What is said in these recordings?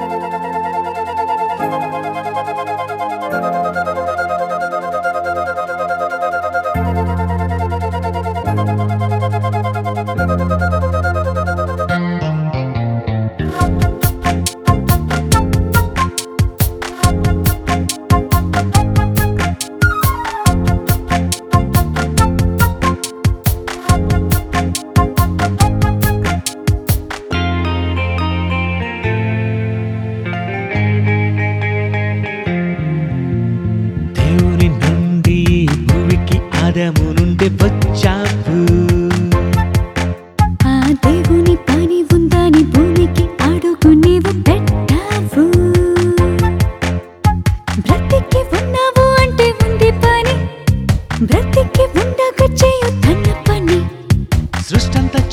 దేవుని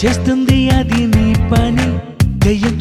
చేస్తుంది అది నీ పని. దెయ్యం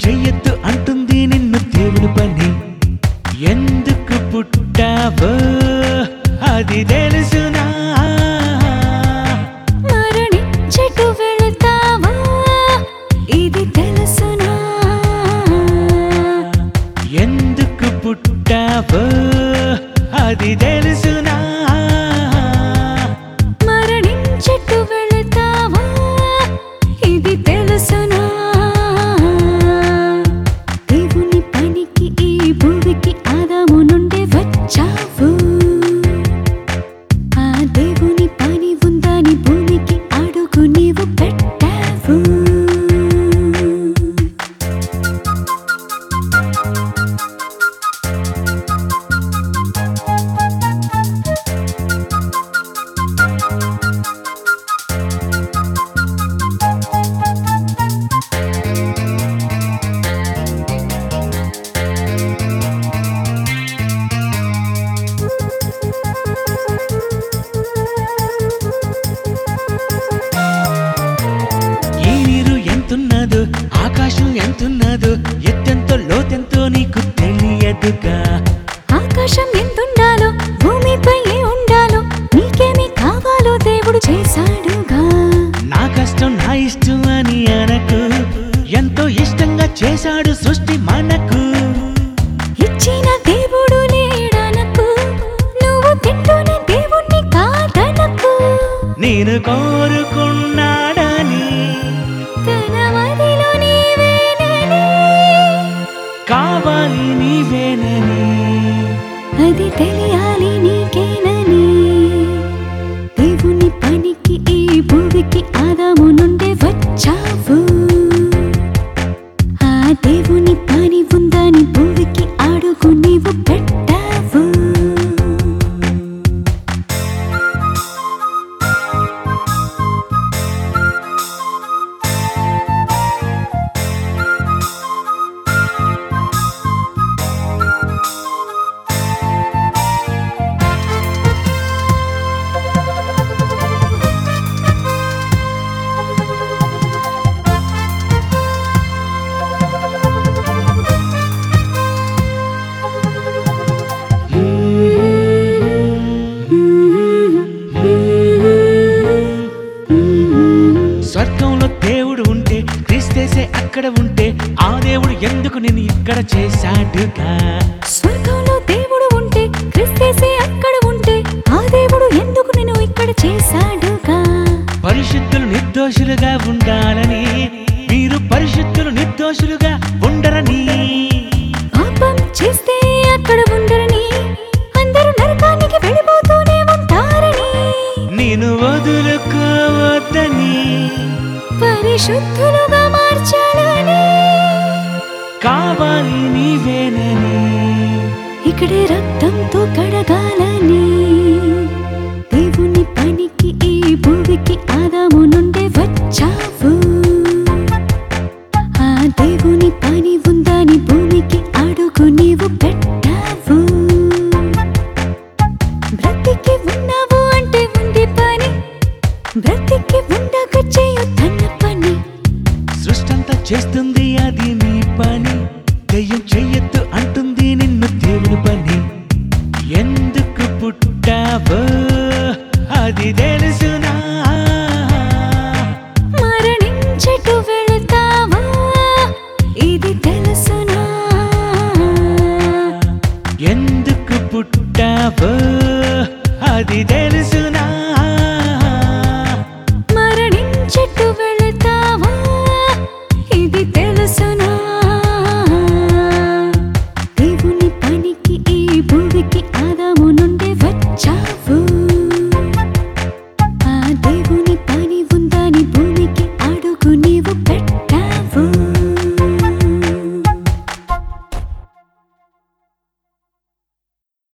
ఇష్టం అని అనకు. ఎంతో ఇష్టంగా చేశాడు సృష్టి మనకు. ఇచ్చిన దేవుడు లేడనకు నువ్వు తింటూనే దేవుణ్ణి కాదనకు. నేను కోరుకున్నాడని తన మదిలో నీవేనని కావాలి నీవేనని అది తెలియాలి నీకేనని దేవుని పనికి ఈ భూమికి ఆదాము అక్కడ ఉంటే ఆ దేవుడు ఎందుకు నేను ఇక్కడ చేశాడుగా? స్వర్గంలో దేవుడు ఉంటే క్రిస్తేసే అక్కడ ఉంటే ఆ దేవుడు ఎందుకు నేను ఇక్కడ చేశాడుగా? పరిశుద్ధులు నిర్దోషులుగా ఉండాలని మీరు పరిశుద్ధులు నిర్దోషులుగా ఉండరని. పాపం చేస్తే అక్కడ ఉండరని అందరూ నరకానికి వెళ్ళిపోతూనే ఉంటారని. నేను వదులుకోవద్దని. పరిశుద్ధులుగా మార్చాలని. కావాలి నీవేనని. ఇక్కడే రక్తంతో కడగాలని. చేస్తుంది అది నీ పని. దయ్యం చెయ్యొద్దు అంటుంది నిన్ను దేవుని పని. ఎందుకు పుట్టావో అది తెలుసు